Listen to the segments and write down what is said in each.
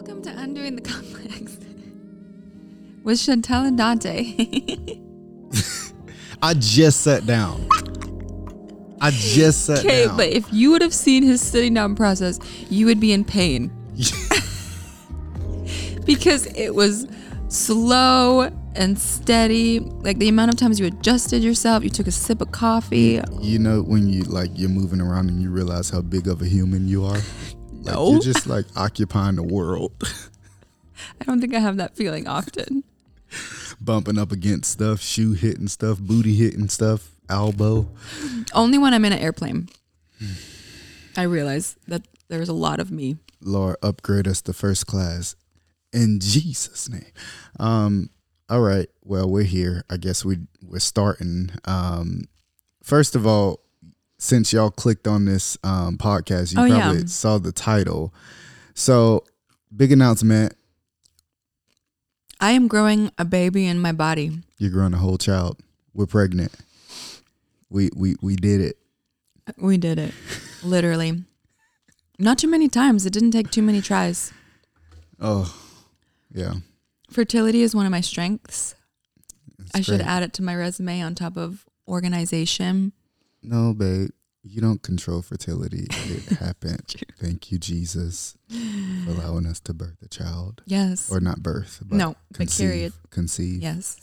Welcome to Undoing the Complex with Chantelle and Donta. I just sat down. I just sat Okay, down. but if you would have seen his sitting down process, you would be in pain because it was slow and steady. Like the amount of times you adjusted yourself, you took a sip of coffee. you know when you like you're moving around and you realize how big of a human you are. Like, No. you're just like occupying the world, I don't think I have that feeling often. bumping up against stuff, shoe hitting stuff, booty hitting stuff, elbow. Only when I'm in an airplane, I realize that there's a lot of me. Lord, upgrade us to first class in Jesus' name. Um, all right. Well, we're here. I guess we we're starting. Um, first of all, since y'all clicked on this um, podcast, you Oh, yeah. probably saw the title. So, big announcement: I am growing a baby in my body. you're growing a whole child. We're pregnant. We we we did it. We did it. Literally. Not too many times. It didn't take too many tries. Oh, yeah. Fertility is one of my strengths. It's I should add it to my resume on top of organization. No, babe. You don't control fertility. It happened. Thank you, Jesus, for allowing us to birth a child. Yes. Or not birth, but no, conceive. carry it. Conceive. Yes.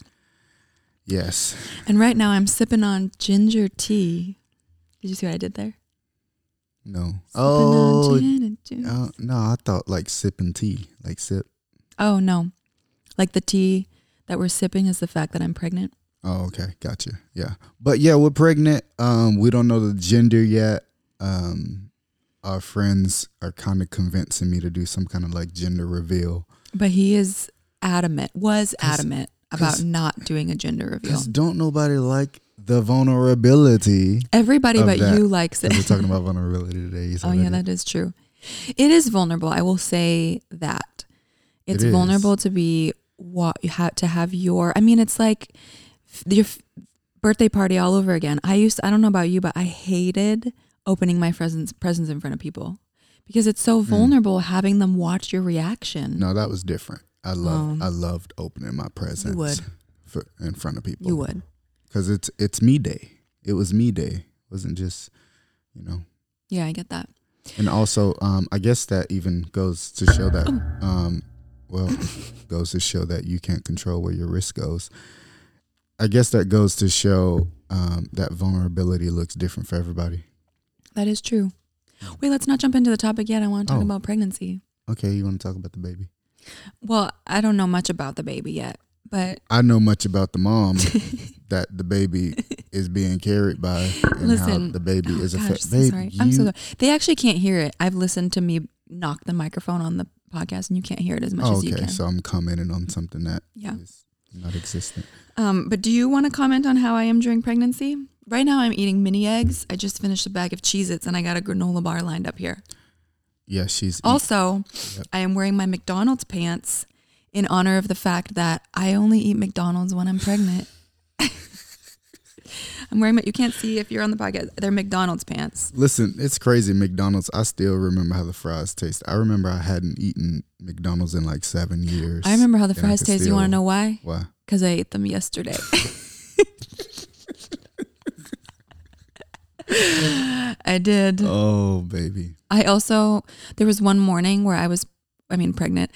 Yes. And right now I'm sipping on ginger tea. Did you see what I did there? No. Sipping Oh, gin and juice. uh, no, I thought like sipping tea. Like sip. Oh, no. Like the tea that we're sipping is the fact that I'm pregnant. Oh, okay. Gotcha. Yeah. But yeah, we're pregnant. Um, we don't know the gender yet. Um, our friends are kind of convincing me to do some kind of like gender reveal. But he is adamant, Was adamant about not doing a gender reveal. Don't nobody like the vulnerability. Everybody but that. you likes it. We're talking about vulnerability today. Oh yeah, that- is true. It is vulnerable. I will say that it's It vulnerable to be what you have to have your. I mean, it's like your f- birthday party all over again. I used. I don't know about you, but I hated opening my presents presents in front of people because it's so vulnerable having them watch your reaction. Hmm. No, that was different. I love Oh. I loved opening my presents would. For, in front of people. You would. because it's it's me day. It was me day. It wasn't just you know. Yeah, I get that. And also, um, I guess that even goes to show that um, well, goes to show that you can't control where your risk goes. I guess that goes to show um, that vulnerability looks different for everybody. That is true. Wait, let's not jump into the topic yet. I want to talk Oh. about pregnancy. Okay, you want to talk about the baby? Well, I don't know much about the baby yet, but I know much about the mom that the baby is being carried by, and how the baby Oh, is a gosh, fa- so baby. sorry. I'm so sorry. They actually can't hear it. I've listened to me knock the microphone on the podcast, and you can't hear it as much Oh, as you okay, can. so I'm commenting on something that Yeah. Not existent. Um, but do you want to comment on how I am during pregnancy? Right now, I'm eating mini eggs. I just finished a bag of Cheez-Its, and I got a granola bar lined up here. Yeah, she's Also, Yep. I am wearing my McDonald's pants in honor of the fact that I only eat McDonald's when I'm pregnant. I'm wearing my, you can't see if you're on the podcast. They're McDonald's pants. Listen, it's crazy. McDonald's. I still remember how the fries taste. I remember I hadn't eaten McDonald's in like seven years. I remember how the fries taste. You want to know why? why? Because I ate them yesterday. I did. Oh, baby. I also, there was one morning where I was, I mean, pregnant,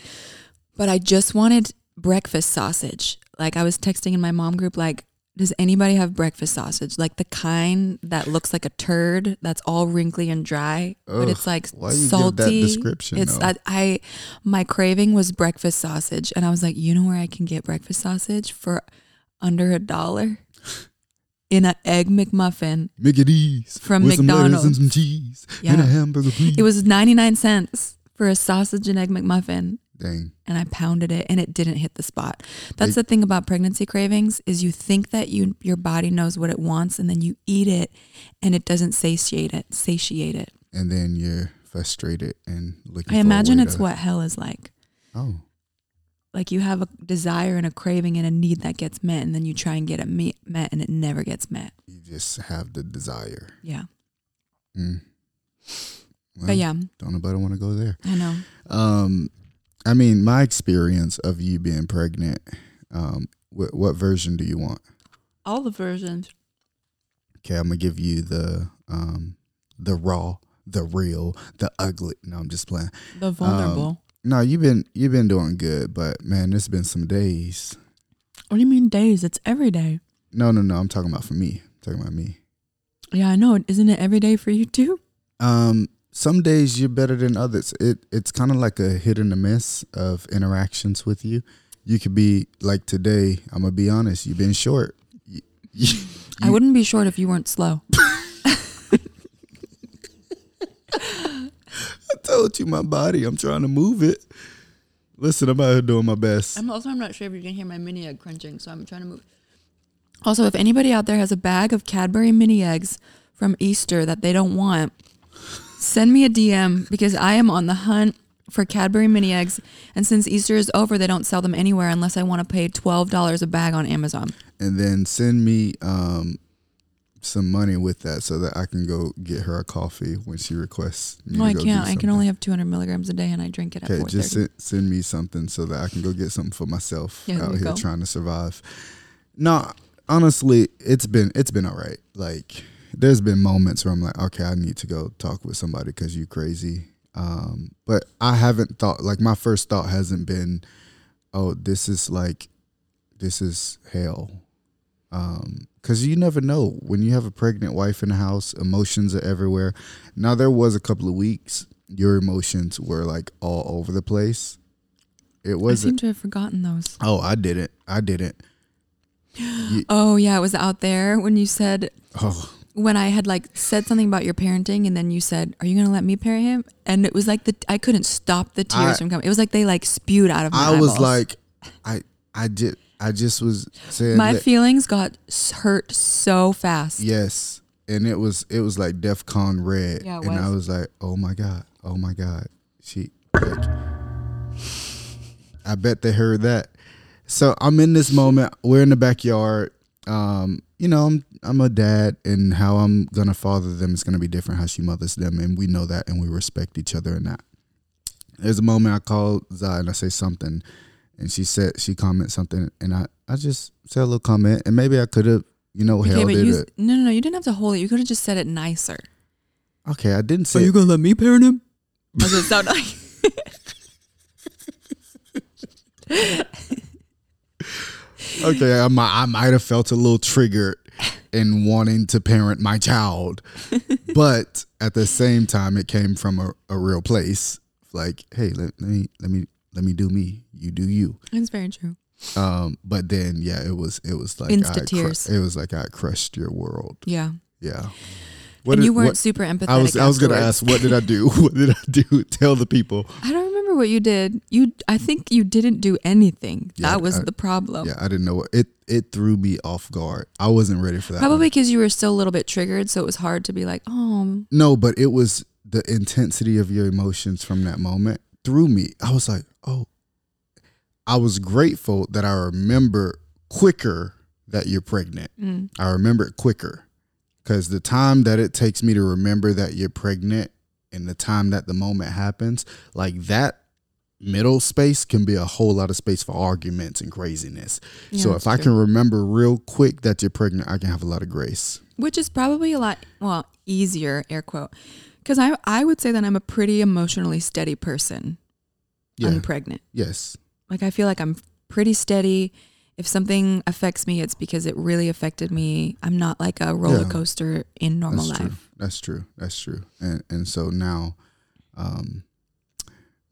but I just wanted breakfast sausage. Like I was texting in my mom group, like, does anybody have breakfast sausage? Like the kind that looks like a turd that's all wrinkly and dry, but it's like why you give salty. description, It's though? I, I, my craving was breakfast sausage, and I was like, you know where I can get breakfast sausage for under a dollar in an egg McMuffin. Mickey D's From with some lettuce McDonald's. and some cheese and Yeah. a hamburger, please. It was ninety nine cents for a sausage and egg McMuffin. Dang. and I pounded it and it didn't hit the spot. That's They- the thing about pregnancy cravings is you think that you your body knows what it wants and then you eat it and it doesn't satiate it, satiate it. And then you're frustrated and looking. I for a imagine it's to- what hell is like. Oh, Like you have a desire and a craving and a need that gets met and then you try and get it me- met and it never gets met. you just have the desire. Yeah. Mm. But yeah, don't nobody want to go there. I know. Um, I mean, my experience of you being pregnant. Um, what, what version do you want? All the versions. Okay, I'm gonna give you the um, the raw, the real, the ugly. No, I'm just playing. The vulnerable. No, you've been you've been doing good, but man, there's been some days. what do you mean days? It's every day. No, no, no. I'm talking about for me. I'm talking about me. Yeah, I know. Isn't it every day for you too? Um, some days you're better than others. It it's kind of like a hit and a miss of interactions with you. You could be like today. I'm gonna be honest. You've been short. You- you- I wouldn't be short if you weren't slow. I told you my body. I'm trying to move it. Listen, I'm out here doing my best. I'm also I'm not sure if you can hear my mini egg crunching, so I'm trying to move. Also, if anybody out there has a bag of Cadbury mini eggs from Easter that they don't want, send me a DM because I am on the hunt for Cadbury mini eggs. And since Easter is over, they don't sell them anywhere unless I want to pay twelve dollars a bag on Amazon. and then send me um some money with that so that I can go get her a coffee when she requests. me No, I can't. I can only have 200 milligrams a day, and I drink it at Okay, 4:30. just send, send me something so that I can go get something for myself Yeah, out here go. trying to survive. No, honestly, it's been it's been all right. Like there's been moments where I'm like, okay, I need to go talk with somebody because you're crazy. Um, but I haven't thought like my first thought hasn't been, oh, this is like, this is hell. Um, cause you never know when you have a pregnant wife in the house, emotions are everywhere. Now there was a couple of weeks your emotions were like all over the place. It was. I seem to have forgotten those. Oh, I didn't. I didn't. You, Oh yeah, it was out there when you said oh, when I had like said something about your parenting, and then you said, "Are you gonna let me parent him?" And it was like the I couldn't stop the tears I- from coming. It was like they like spewed out of my I was like, I, I did. I just was saying. my that- feelings got hurt so fast. Yes, and it was it was like DEF CON red, Yeah, and I was. was like, oh my god, oh my god, she. Like, I bet they heard that. So I'm in this moment. We're in the backyard. Um, you know, I'm I'm a dad, and how I'm gonna father them is gonna be different. How she mothers them, and we know that, and we respect each other in that. There's a moment I call Zai and I say something, and she said she comments something, and I I just said a little comment, and maybe I could have you know Okay, held but it. you a- no no no you didn't have to hold it. You could have just said it nicer. Okay, I didn't say. So you gonna let me parent him? Does it sound like? okay, I might, I might have felt a little triggered in wanting to parent my child, but at the same time, it came from a, a real place. Like, hey, let, let me let me let me do me. You do you. It's very true. Um, but then yeah, it was it was like Insta I cru- tears. it was like I crushed your world. Yeah, Yeah. and did- you weren't what- super empathetic. I was I was gonna ask what did I do? what did I do? Tell the people. I don't remember what you did. You, I think you didn't do anything. Yeah, that was I- the problem. Yeah, I didn't know what it it threw me off guard. I wasn't ready for that. Probably because you were still a little bit triggered, so it was hard to be like, oh, No, but it was the intensity of your emotions from that moment threw me. I was like, oh, I was grateful that I remember quicker that you're pregnant. mm, I remember it quicker because the time that it takes me to remember that you're pregnant and the time that the moment happens, like that middle space can be a whole lot of space for arguments and craziness. Yeah, so if I can remember real quick that you're pregnant, I can have a lot of grace. which is probably a lot well easier, air quote, because I I would say that I'm a pretty emotionally steady person. Yeah. I'm pregnant. yes. Like I feel like I'm pretty steady. If something affects me, it's because it really affected me. I'm not like a roller Yeah. coaster in normal That's life. true. That's true. That's true. And and so now, um,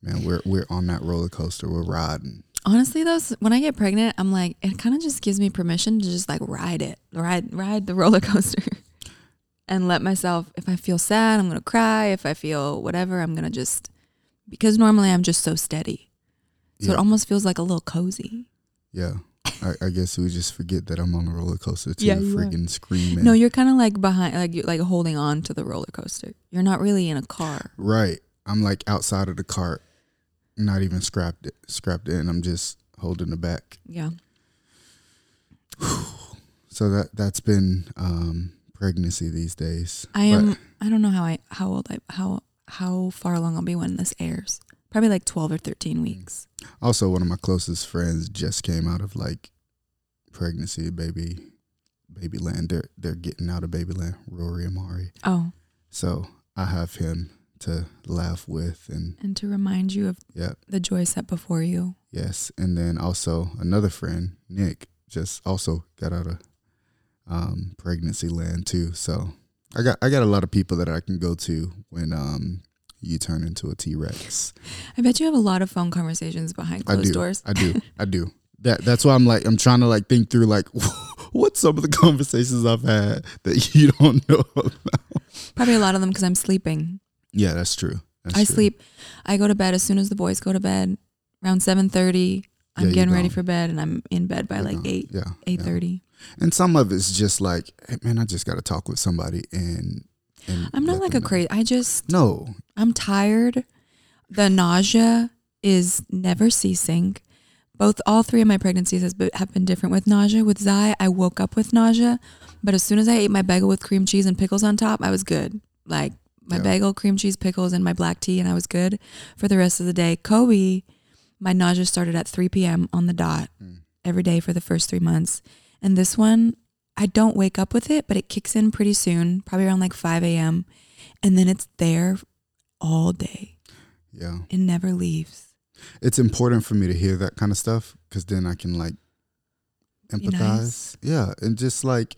man, we're we're on that roller coaster. We're riding. Honestly, though, when I get pregnant, I'm like, it kind of just gives me permission to just like ride it, ride, ride the roller coaster, and let myself. If I feel sad, I'm gonna cry. If I feel whatever, I'm gonna just because normally I'm just so steady, so Yeah. it almost feels like a little cozy. Yeah. I, I guess we just forget that I'm on a roller coaster too. Yeah, you are. freaking screaming. No, you're kind of like behind, like you're like holding on to the roller coaster. You're not really in a car. right. I'm like outside of the cart, not even scrapped it, scrapped it, and I'm just holding the back. Yeah. So that that's been um, pregnancy these days. I But am. I don't know how I how old I how how far along I'll be when this airs. probably like 12 or 13 weeks. Also, one of my closest friends just came out of like pregnancy, baby, baby land. They're they're getting out of baby land. Rory Amari. Oh, So I have him to laugh with, and and to remind you of yeah, the joy set before you. yes. And then also another friend, Nick, just also got out of um, pregnancy land too. So I got I got a lot of people that I can go to when um, you turn into a T Rex. I bet you have a lot of phone conversations behind I closed do. doors. I do. I do. That that's why I'm like I'm trying to like think through like what's some of the conversations I've had that you don't know about. Probably a lot of them because I'm sleeping. Yeah, that's true. That's I true. sleep. I go to bed as soon as the boys go to bed. Around 7:30, I'm Yeah, getting ready for bed, and I'm in bed by You're like gone. eight Yeah. eight yeah. And some of it's just like, hey, man, I just got to talk with somebody and. and I'm not like a crazy. I just No, I'm tired. The nausea is never ceasing. Both all three of my pregnancies has been, have been different with nausea. With Zai, I woke up with nausea, but as soon as I ate my bagel with cream cheese and pickles on top, I was good. Like my Yeah. bagel, cream cheese, pickles, and my black tea, and I was good for the rest of the day. Kobe, my nausea started at 3 p.m. on the dot Mm. every day for the first three months, and this one, I don't wake up with it, but it kicks in pretty soon, probably around like 5 a.m., and then it's there all day. yeah. It never leaves. It's important for me to hear that kind of stuff because then I can like empathize. nice. Yeah, and just like,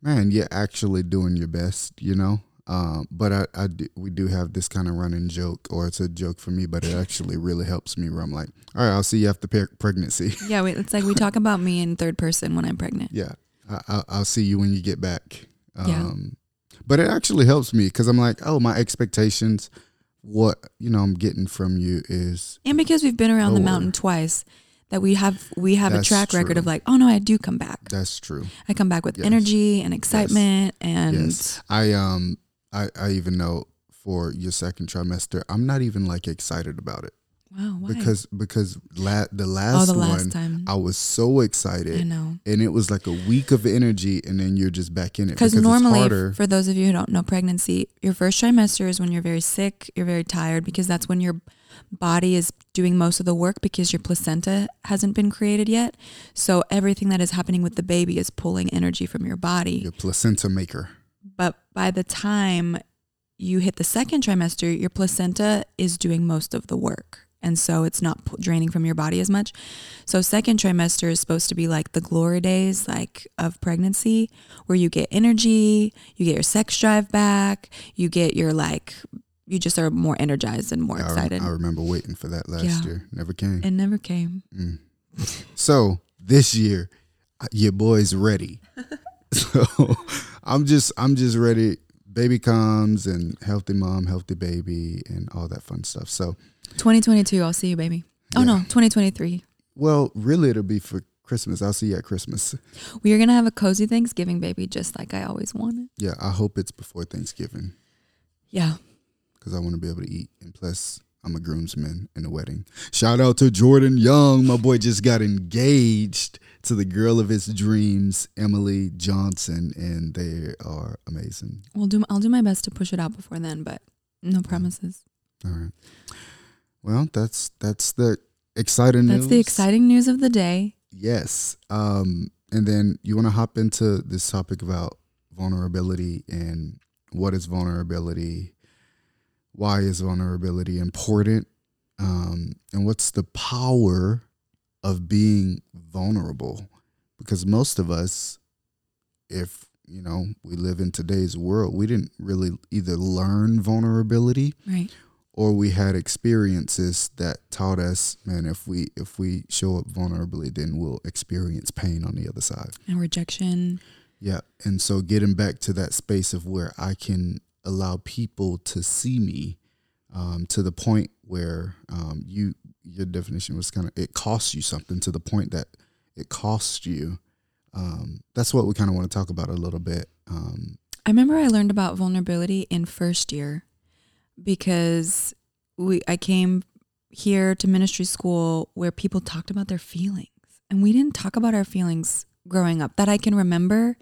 man, you're actually doing your best, you know. Um, but I, I do, we do have this kind of running joke, or it's a joke for me, but it actually really helps me. Where I'm like, all right, I'll see you after pe- pregnancy. Yeah, wait, it's like we talk about me in third person when I'm pregnant. yeah, I, I, I'll see you when you get back. Yeah. Um, but it actually helps me because I'm like, oh, my expectations, what you know, I'm getting from you is And because we've been around the mountain twice, that we have we have That's a track record of like, oh no, I do come back. that's true. I come back with Yes. energy and excitement and Yes. I um I, I even know for your second trimester, I'm not even like excited about it wow, why? because because la- the oh, last the one last time. I was so excited. I know. and it was like a week of energy and then you're just back in it Because normally, for those of you who don't know pregnancy, your first trimester is when you're very sick, you're very tired, because that's when your body is doing most of the work because your placenta hasn't been created yet. So everything that is happening with the baby is pulling energy from your body. your placenta maker. But by the time you hit the second trimester, your placenta is doing most of the work. And so it's not draining from your body as much. So second trimester is supposed to be like the glory days like of pregnancy where you get energy, you get your sex drive back, you get your like you just are more energized and more I, excited. I remember waiting for that last Yeah. year. Never came. it never came. Mm. So this year, uh, your boy's ready. so I'm just I'm just ready. Baby comes and healthy mom, healthy baby, and all that fun stuff. So 2022, I'll see you, baby. Oh no, 2023. well, really, it'll be for Christmas. I'll see you at Christmas. We are gonna have a cozy Thanksgiving, baby, just like I always wanted. Yeah, I hope it's before Thanksgiving Yeah. because I want to be able to eat. And plus, I'm a groomsman in a wedding. Shout out to Jordan Young. My boy just got engaged to the girl of his dreams, Emily Johnson, and they are amazing. We'll do. I'll do my best to push it out before then, but no promises. All right. Well, that's that's the exciting news. That's news. the exciting news of the day. Yes. Um, and then you want to hop into this topic about vulnerability and what is vulnerability, why is vulnerability important, um, and what's the power of being vulnerable? Because most of us, if you know, we live in today's world, we didn't really either learn vulnerability Right. or we had experiences that taught us, man, if we if we show up vulnerably, then we'll experience pain on the other side. And rejection. Yeah. And so getting back to that space of where I can allow people to see me um, to the point where um, you your definition was kind of it costs you something to the point that it costs you. Um, that's what we kind of want to talk about a little bit. Um, I remember I learned about vulnerability in first year because we I came here to ministry school where people talked about their feelings. And we didn't talk about our feelings growing up that I can remember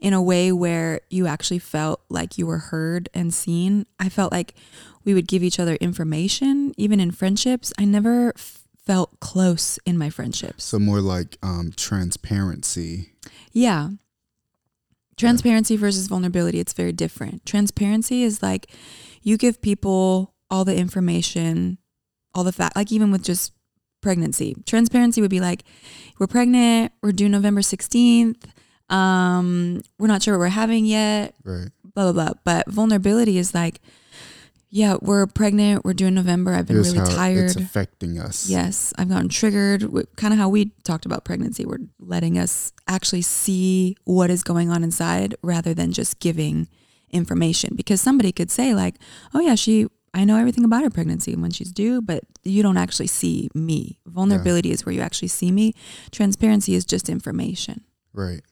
in a way where you actually felt like you were heard and seen. I felt like we would give each other information, even in friendships. I never f- felt close in my friendships. So more like um, transparency. Yeah. Transparency versus vulnerability, it's very different. Transparency is like you give people all the information, all the fact, like even with just pregnancy. Transparency would be like, we're pregnant, we're due November 16th, um, we're not sure what we're having yet, Right. blah, blah, blah. But vulnerability is like, yeah, we're pregnant, we're due in November, I've been Here's really tired. it's affecting us. Yes, I've gotten triggered. Kind of how we talked about pregnancy. We're letting us actually see what is going on inside rather than just giving information. Because somebody could say, like, oh, yeah, she, I know everything about her pregnancy and when she's due, but you don't actually see me. Vulnerability is where you actually see me. Transparency is just information. Right.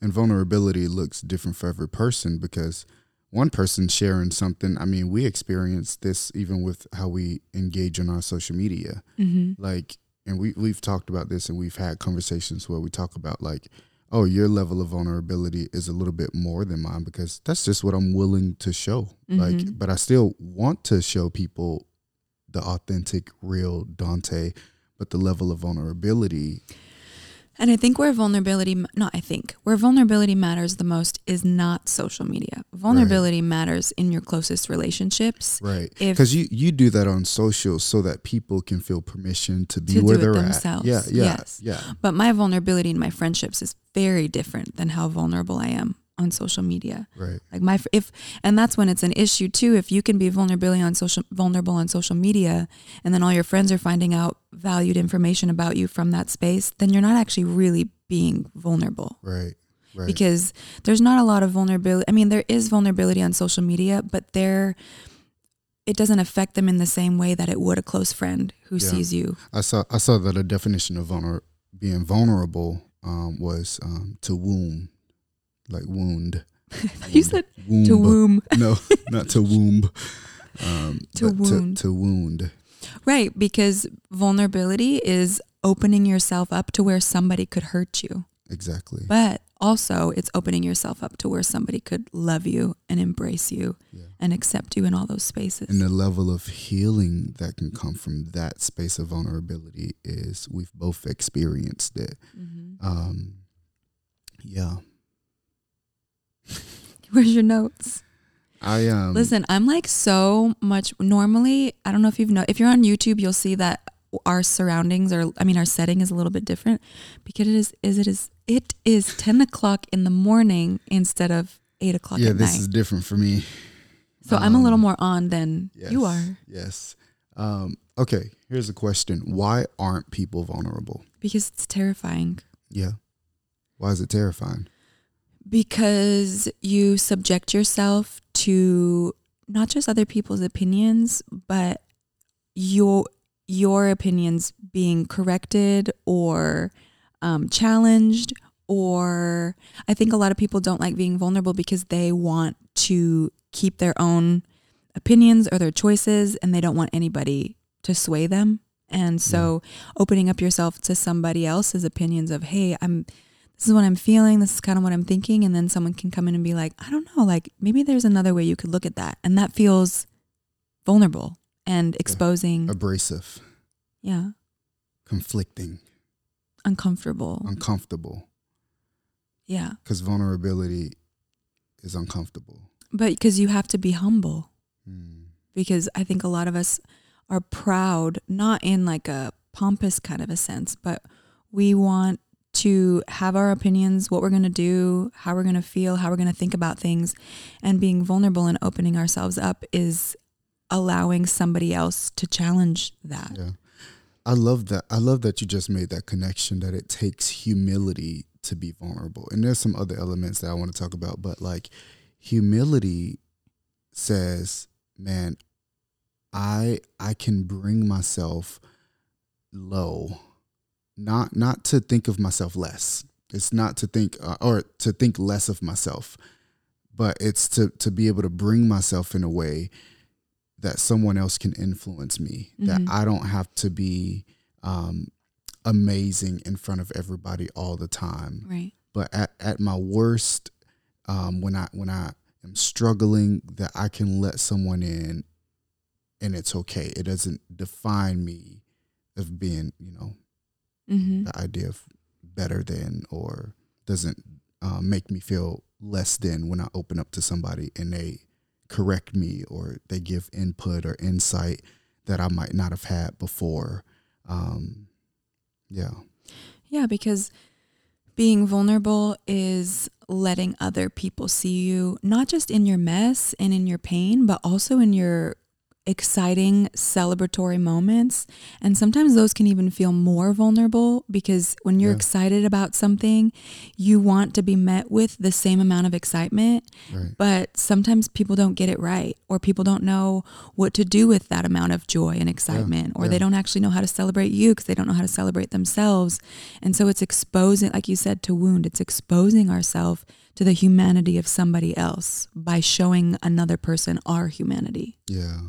And vulnerability looks different for every person because one person sharing something, I mean, we experience this even with how we engage on our social media. Mm-hmm. Like, and we, we've talked about this and we've had conversations where we talk about, like, oh, your level of vulnerability is a little bit more than mine because that's just what I'm willing to show. Like, Mhm. but I still want to show people the authentic, real Donta, but the level of vulnerability And I think where vulnerability, not I think, where vulnerability matters the most is not social media. Vulnerability matters in your closest relationships. Right. Because you, you do that on social so that people can feel permission to be To where they're themselves. at. Yeah, yeah, Yes. yeah. But my vulnerability in my friendships is very different than how vulnerable I am on social media. Right. Like my if and that's when it's an issue too. If you can be vulnerable on social vulnerable on social media, and then all your friends are finding out valued information about you from that space, then you're not actually really being vulnerable Right. Right. because there's not a lot of vulnerability. I mean, there is vulnerability on social media, but there it doesn't affect them in the same way that it would a close friend who Yeah. sees you. I saw I saw that a definition of vulner being vulnerable um, was um, to wound, like wound. you said Womb. to womb. No, not to womb. Um, To wound. To, to wound. Right, because vulnerability is opening yourself up to where somebody could hurt you. Exactly. But also, it's opening yourself up to where somebody could love you and embrace you Yeah. and accept you in all those spaces. And the level of healing that can come from that space of vulnerability is we've both experienced it. Mhm. Um, yeah. Where's your notes? I um Listen, I'm like so much. Normally, I don't know if you've know if you're on YouTube, you'll see that our surroundings are. I mean, our setting is a little bit different because it is. Is it is it is ten o'clock in the morning instead of eight o'clock yeah, this night. is different for me. so I'm a little um, more on than you are Yes. Um, okay, here's a question. Why aren't people vulnerable? because it's terrifying. Yeah. Why is it terrifying? Because you subject yourself to not just other people's opinions but your your opinions being corrected or um, challenged or i think a lot of people don't like being vulnerable because they want to keep their own opinions or their choices and they don't want anybody to sway them. And so opening up yourself to somebody else's opinions of hey i'm this is what I'm feeling. This is kind of what I'm thinking. And then someone can come in and be like, I don't know, like maybe there's another way you could look at that. And that feels vulnerable and exposing. Abrasive, Yeah. conflicting, Uncomfortable. uncomfortable. Yeah. Because vulnerability is uncomfortable. But because you have to be humble. Hmm. Because I think a lot of us are proud, not in like a pompous kind of a sense, but we want to have our opinions, what we're going to do, how we're going to feel, how we're going to think about things. And being vulnerable and opening ourselves up is allowing somebody else to challenge that. Yeah. I love that. I love that you just made that connection that it takes humility to be vulnerable. And there's some other elements that I want to talk about, but like humility says, man, I I can bring myself low. Not not to think of myself less. It's not to think uh, or to think less of myself, but it's to to be able to bring myself in a way that someone else can influence me. That Mhm. I don't have to be um, amazing in front of everybody all the time. Right. but at, at my worst, um, when I when I am struggling, that I can let someone in, and it's okay. It doesn't define me of being, you know, Mm-hmm. the idea of better than or doesn't um, make me feel less than when I open up to somebody and they correct me or they give input or insight that I might not have had before. Um, yeah, Yeah, because being vulnerable is letting other people see you, not just in your mess and in your pain, but also in your exciting celebratory moments. And sometimes those can even feel more vulnerable because when you're Yeah. excited about something, you want to be met with the same amount of excitement. right. But sometimes people don't get it right, or people don't know what to do with that amount of joy and excitement, or yeah. they don't actually know how to celebrate you because they don't know how to celebrate themselves. And so it's exposing, like you said, to wound, it's exposing ourselves to the humanity of somebody else by showing another person our humanity. Yeah,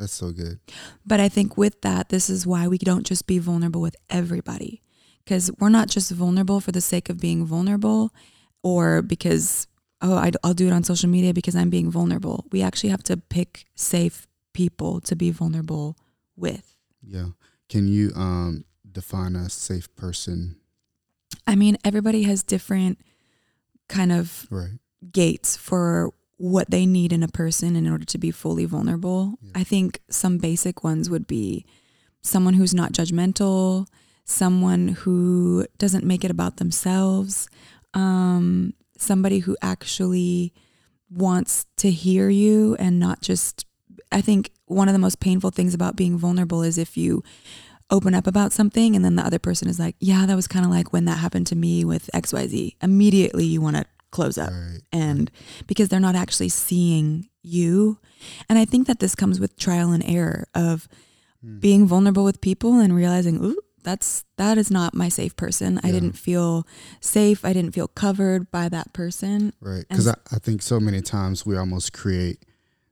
that's so good. But I think with that, this is why we don't just be vulnerable with everybody. Because we're not just vulnerable for the sake of being vulnerable or because, oh, I, will do it on social media because I'm being vulnerable. We actually have to pick safe people to be vulnerable with. Yeah, can you um, define a safe person? I mean, everybody has different kind of Right. gates for what they need in a person in order to be fully vulnerable. Yeah. I think some basic ones would be someone who's not judgmental, someone who doesn't make it about themselves, um, somebody who actually wants to hear you and not just. I think one of the most painful things about being vulnerable is if you open up about something and then the other person is like, yeah, that was kind of like when that happened to me with XYZ. Immediately you want to close up Right. and because they're not actually seeing you. And I think that this comes with trial and error of Hmm. being vulnerable with people and realizing, ooh, that's that is not my safe person. I didn't feel safe. I didn't feel covered by that person. Right. Because I, I think so many times we almost create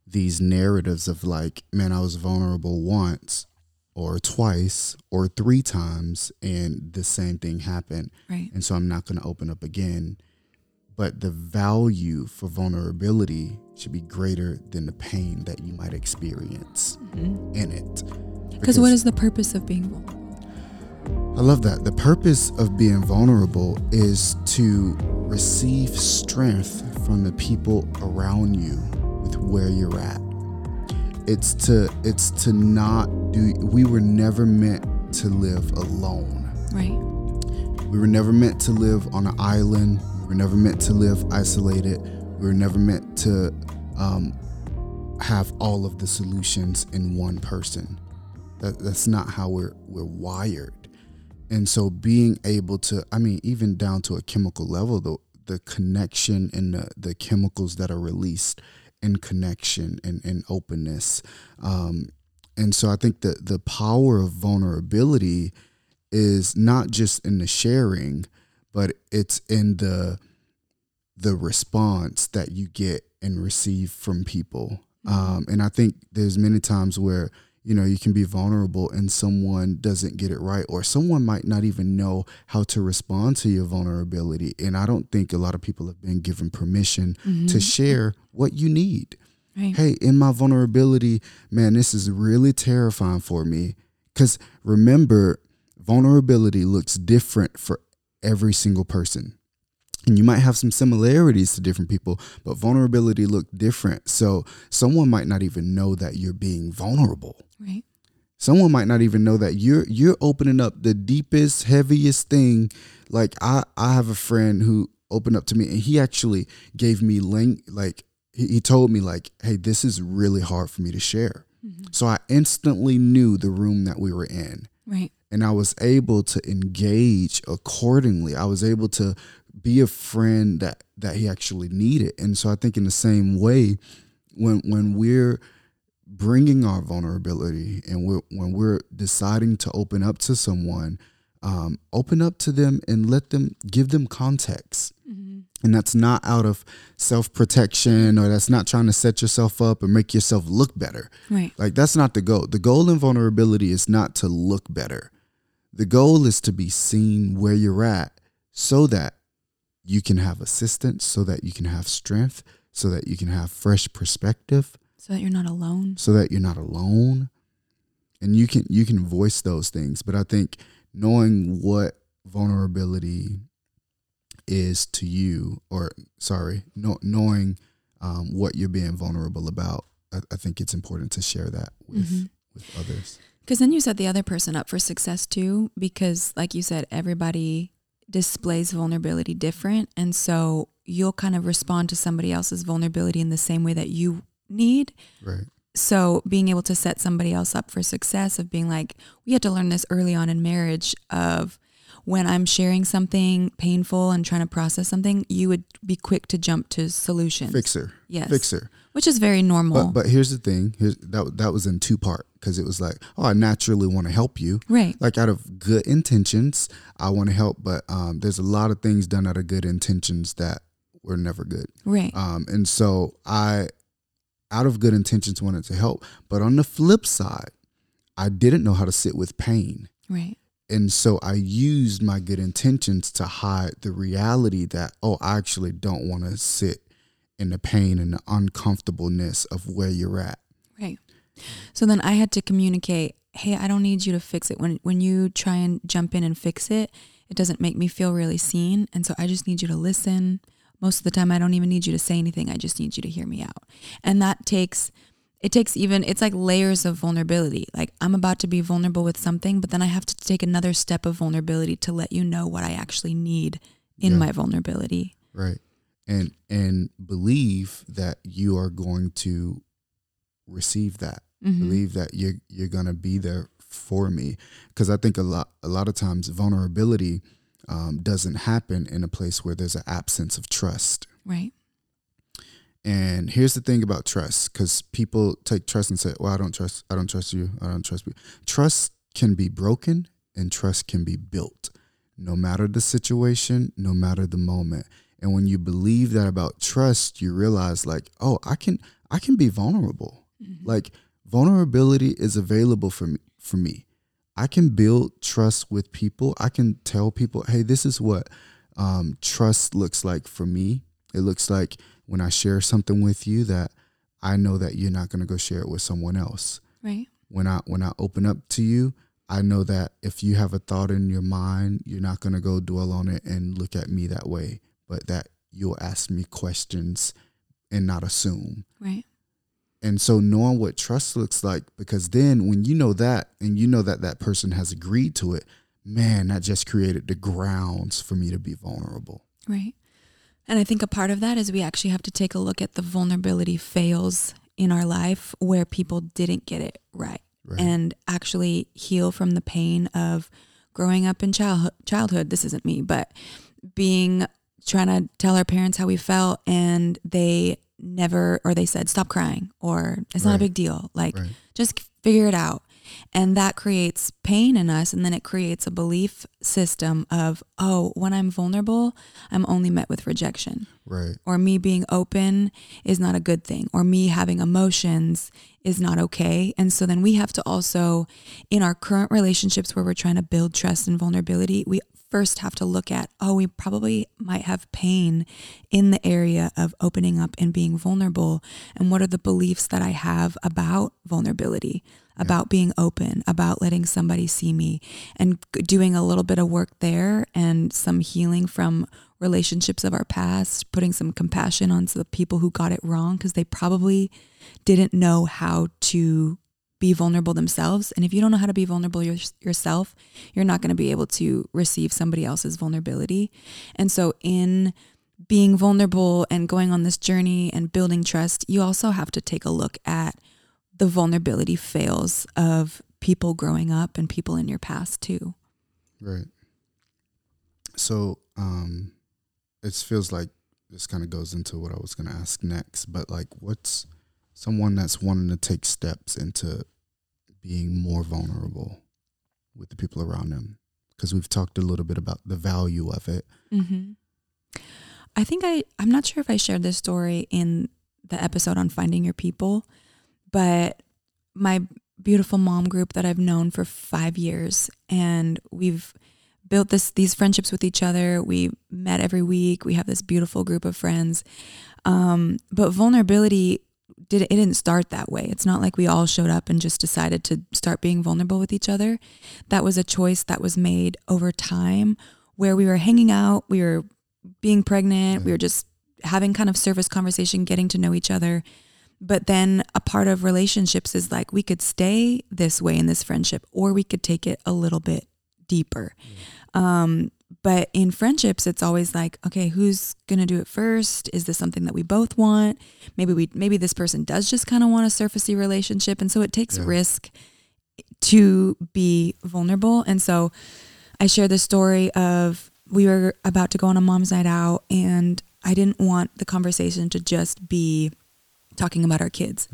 these narratives of like, man, I was vulnerable once or twice or three times and the same thing happened. Right. And so I'm not going to open up again. But the value for vulnerability should be greater than the pain that you might experience mm-hmm. in it. Because what is the purpose of being vulnerable? I love that. The purpose of being vulnerable is to receive strength from the people around you with where you're at. It's to it's to not do we were never meant to live alone. Right. We were never meant to live on an island. We were never meant to live isolated. We were never meant to um, have all of the solutions in one person. That, that's not how we're we're wired. And so being able to, I mean, even down to a chemical level, the the connection and the, the chemicals that are released in connection and, and openness. Um, and so I think that the power of vulnerability is not just in the sharing, but it's in the the response that you get and receive from people. Um, and I think there's many times where you know you can be vulnerable and someone doesn't get it right, or someone might not even know how to respond to your vulnerability. And I don't think a lot of people have been given permission to share what you need Right. hey, in my vulnerability, man, this is really terrifying for me. Because remember, vulnerability looks different for every single person. And you might have some similarities to different people, but vulnerability look different. So someone might not even know that you're being vulnerable. Right. Someone might not even know that you're you're opening up the deepest, heaviest thing. Like I I have a friend who opened up to me and he actually gave me link like he, he told me like, hey, this is really hard for me to share. Mm-hmm. So I instantly knew the room that we were in Right. And I was able to engage accordingly. I was able to be a friend that that he actually needed. And so I think in the same way when when we're bringing our vulnerability and we're, when we're deciding to open up to someone, um, open up to them and let them give them context. And that's not out of self protection or that's not trying to set yourself up or make yourself look better. Right. Like that's not the goal. The goal in vulnerability is not to look better. The goal is to be seen where you're at so that you can have assistance, so that you can have strength, so that you can have fresh perspective, So that you're not alone. so that you're not alone. And you can you can voice those things. But I think knowing what vulnerability is to you, or sorry, know, knowing um, what you're being vulnerable about, I, I think it's important to share that with Mhm. with others. Because then you set the other person up for success too. Because, like you said, everybody displays vulnerability different. And so you'll kind of respond to somebody else's vulnerability in the same way that you need. Right. So being able to set somebody else up for success, of being like, we had to learn this early on in marriage of when I'm sharing something painful and trying to process something, you would be quick to jump to solutions. Fixer. yes. Fixer. Which is very normal. But but here's the thing. Here's that that was in two part because it was like, oh, I naturally want to help you. right. Like out of good intentions, I want to help, but um, there's a lot of things done out of good intentions that were never good. Right. Um, and so I, out of good intentions, wanted to help, but on the flip side, I didn't know how to sit with pain. right. And so I used my good intentions to hide the reality that, oh, I actually don't want to sit in the pain and the uncomfortableness of where you're at. Right. So then I had to communicate, hey, I don't need you to fix it. When when you try and jump in and fix it, it doesn't make me feel really seen. And so I just need you to listen. Most of the time I don't even need you to say anything. I just need you to hear me out. And that takes it takes even it's like layers of vulnerability. Like I'm about to be vulnerable with something, but then I have to take another step of vulnerability to let you know what I actually need in Yeah. my vulnerability. right and and believe that you are going to receive that. Mhm. believe that you're you're going to be there for me. Because i think a lot a lot of times vulnerability um, doesn't happen in a place where there's an absence of trust. Right. and here's the thing about trust because people take trust and say well i don't trust i don't trust you i don't trust you. Trust can be broken and trust can be built no matter the situation no matter the moment and when you believe that about trust you realize like oh i can i can be vulnerable. Like vulnerability is available for me for me. I can build trust with people. I can tell people hey this is what um, trust looks like for me. It looks like when i share something with you that i know that you're not going to go share it with someone else. Right. when I when I open up to you, I know that if you have a thought in your mind, you're not gonna go dwell on it and look at me that way, but that you'll ask me questions and not assume. Right. And so knowing what trust looks like, because then when you know that and you know that that person has agreed to it, man, that just created the grounds for me to be vulnerable. Right. And I think a part of that is we actually have to take a look at the vulnerability fails in our life where people didn't get it right Right. and actually heal from the pain of growing up in childhood childhood this isn't me but being trying to tell our parents how we felt and they never or they said stop crying or it's not a big deal. Like Right. just figure it out. And that creates pain in us and then it creates a belief system of oh when i'm vulnerable i'm only met with rejection. Right. or me being open is not a good thing or me having emotions is not okay. And so then we have to also in our current relationships where we're trying to build trust and vulnerability we first have to look at oh we probably might have pain in the area of opening up and being vulnerable. And what are the beliefs that i have about vulnerability about being open about letting somebody see me? And doing a little bit of work there and some healing from relationships of our past, putting some compassion on the people who got it wrong because they probably didn't know how to be vulnerable themselves. And if you don't know how to be vulnerable your, yourself, you're not going to be able to receive somebody else's vulnerability. And so, in being vulnerable and going on this journey and building trust, you also have to take a look at the vulnerability fails of people growing up and people in your past too. Right. So, um, it feels like this kind of goes into what I was going to ask next, but like, what's someone that's wanting to take steps into being more vulnerable with the people around them? Because we've talked a little bit about the value of it. Mm-hmm. I think I, I'm not sure if I shared this story in the episode on finding your people, but my beautiful mom group that I've known for five years, and we've built this these friendships with each other. We met every week. We have this beautiful group of friends. Um, but vulnerability did it didn't start that way. It's not like we all showed up and just decided to start being vulnerable with each other. That was a choice that was made over time where we were hanging out, we were being pregnant, we were just having kind of surface conversation, getting to know each other. But then a part of relationships is like we could stay this way in this friendship or we could take it a little bit deeper. Um, but in friendships, it's always like, okay, who's gonna do it first? Is this something that we both want? Maybe we maybe this person does just kind of want a surfacey relationship, and so it takes Yeah. risk to be vulnerable. And so I share the story of we were about to go on a mom's night out, and I didn't want the conversation to just be talking about our kids.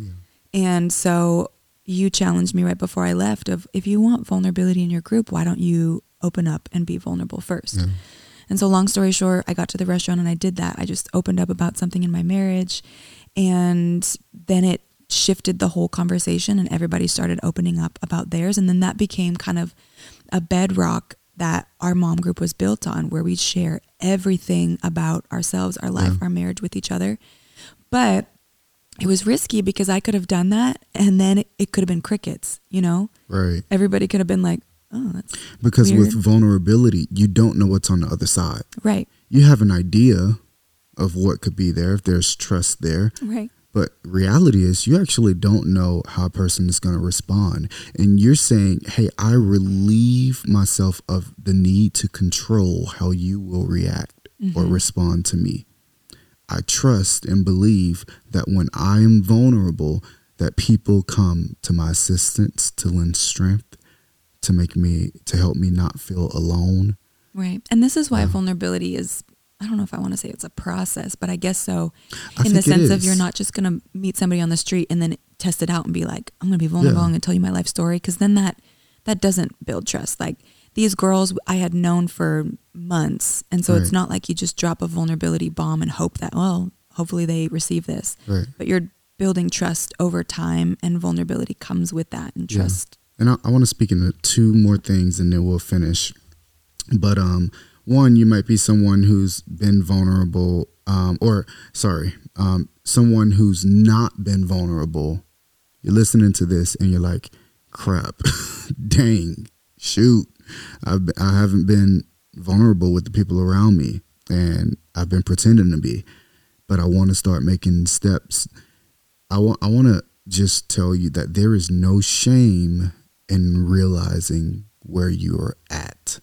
And so you challenged me right before I left of if you want vulnerability in your group, why don't you open up and be vulnerable first? Yeah. And so long story short, I got to the restaurant and I did that. I just opened up about something in my marriage and then it shifted the whole conversation and everybody started opening up about theirs and then that became kind of a bedrock that our mom group was built on where we share everything about ourselves, our life, Yeah. our marriage with each other. But it was risky because I could have done that and then it, it could have been crickets, you know? Right. Everybody could have been like, oh, that's Because with vulnerability, you don't know what's on the other side. right, You have an idea of what could be there if there's trust there. right. But reality is, you actually don't know how a person is going to respond. And you're saying, hey, I relieve myself of the need to control how you will react or mm-hmm. respond to me. I trust and believe that when I am vulnerable, that people come to my assistance to lend strength, to make me, to help me not feel alone. Right. And this is why Yeah. vulnerability is I don't know if I want to say it's a process, but I guess so I in the sense of you're not just going to meet somebody on the street and then test it out and be like, I'm going to be vulnerable, Yeah. To tell you my life story because then that that doesn't build trust. Like these girls I had known for months, and so it's not like you just drop a vulnerability bomb and hope that well, hopefully they receive this. Right. But you're building trust over time and vulnerability comes with that and trust. And I, I want to speak into two more things and then we'll finish. But um, one, you might be someone who's been vulnerable, um, or sorry, um, someone who's not been vulnerable. You're listening to this and you're like, crap, dang, shoot, I've, I haven't been vulnerable with the people around me and I've been pretending to be, but I want to start making steps. I want, I want to just tell you that there is no shame in realizing where you are at.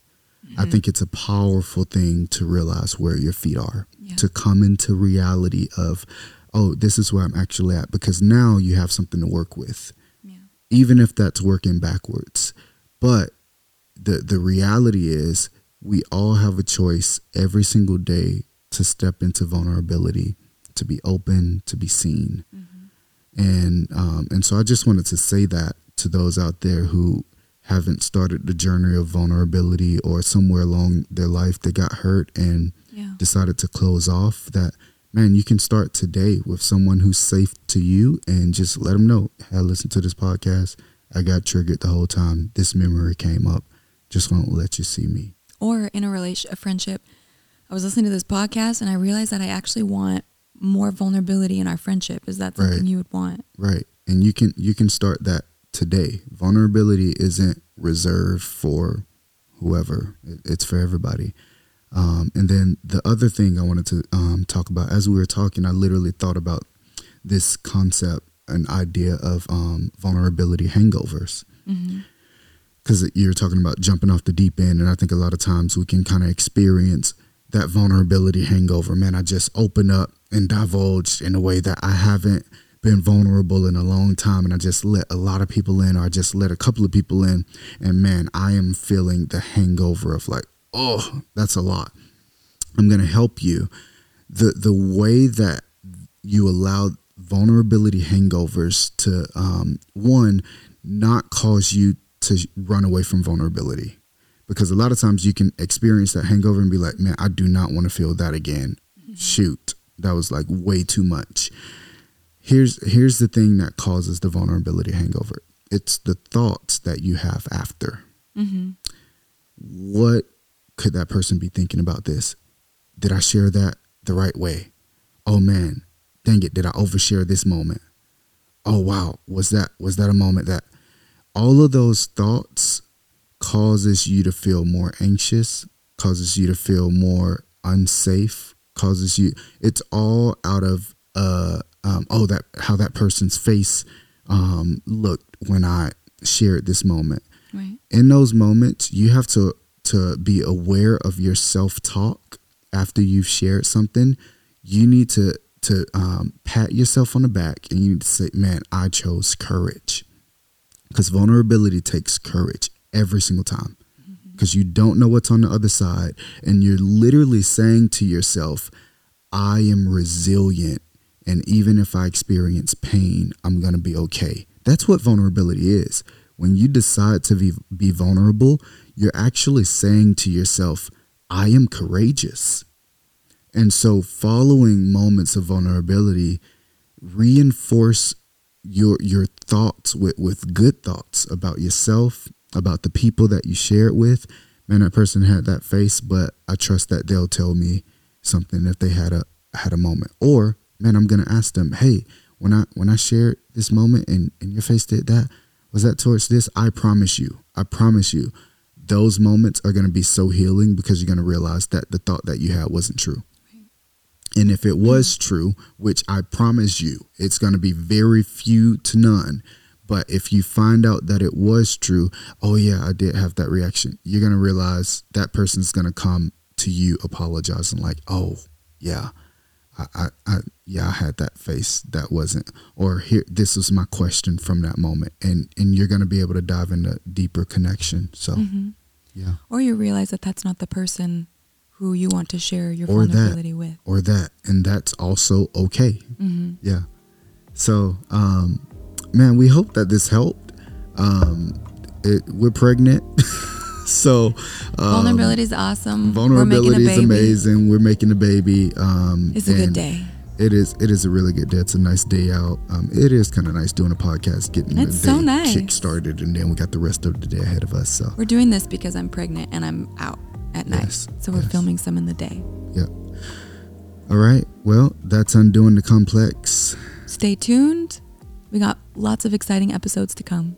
I think it's a powerful thing to realize where your feet are, Yeah. to come into reality of, oh, this is where I'm actually at, because now you have something to work with, Yeah. even if that's working backwards. But the the reality is, we all have a choice every single day to step into vulnerability, to be open, to be seen and um, and so I just wanted to say that to those out there who haven't started the journey of vulnerability or somewhere along their life they got hurt and Yeah. decided to close off that man you can start today with someone who's safe to you and just let them know hey listen to this podcast. I got triggered the whole time. This memory came up. Just won't let you see me. Or in a relation a friendship. I was listening to this podcast and i realized that i actually want more vulnerability in our friendship. Is that something Right. you would want? Right. And you can you can start that today. Vulnerability isn't reserved for whoever. It's for everybody. Um, and then the other thing I wanted to um, talk about as we were talking, I literally thought about this concept, an idea of um, vulnerability hangovers. Because you're talking about jumping off the deep end, and I think a lot of times we can kind of experience that vulnerability hangover. Man, I just open up and divulged in a way that I haven't been vulnerable in a long time, and I just let a lot of people in, or I just let a couple of people in, and man, I am feeling the hangover of like, oh, that's a lot. I'm gonna help you. the The way that you allow vulnerability hangovers to um, one not cause you to run away from vulnerability because a lot of times you can experience that hangover and be like man i do not want to feel that again shoot that was like way too much here's here's the thing that causes the vulnerability hangover it's the thoughts that you have after mm-hmm. what could that person be thinking about this? Did I share that the right way? Oh man, dang it, did I overshare this moment? Oh wow, was that was that a moment that all of those thoughts causes you to feel more anxious, causes you to feel more unsafe, causes you it's all out of uh um, oh that how that person's face um, looked when I shared this moment. Right. In those moments, you have to to be aware of your self talk after you've shared something. You need to to um, pat yourself on the back and you need to say, "Man, I chose courage," because vulnerability takes courage every single time. Because you don't know what's on the other side, and you're literally saying to yourself, "I am resilient." And even if I experience pain, I'm going to be okay. That's what vulnerability is. When you decide to be, be vulnerable, you're actually saying to yourself, I am courageous. And so, following moments of vulnerability reinforce your your thoughts with, with good thoughts about yourself, about the people that you share it with. Man, that person had that face, but I trust that they'll tell me something if they had a had a moment. Or man, I'm gonna ask them, hey, when I when I shared this moment and, and your face did that, was that towards this? I promise you, I promise you, those moments are gonna be so healing because you're gonna realize that the thought that you had wasn't true. And if it was true, which I promise you, it's going to be very few to none. But if you find out that it was true, oh, yeah, I did have that reaction, you're going to realize that person's going to come to you apologizing, like, oh, yeah, I, I, I, yeah, I had that face that wasn't, or here, this was my question from that moment. And, and you're going to be able to dive into deeper connection. So, Mm-hmm. yeah. Or you realize that that's not the person who you want to share your Or that. vulnerability with. Or that. And that's also okay. Mm-hmm. Yeah. So, um, man, we hope that this helped. Um, it, we're pregnant, so um, vulnerability is awesome. vulnerability We're making a is amazing. We're making a baby. Um, it's a good day. It is. It is a really good day. It's a nice day out. Um, it is kind of nice doing a podcast, getting It's the so day nice. kick started, and then we got the rest of the day ahead of us. So, We're doing this because I'm pregnant and I'm out at night. Yes, So we're yes. filming some in the day. yeah. All right. Well, that's undoing the complex. Stay tuned. We got lots of exciting episodes to come.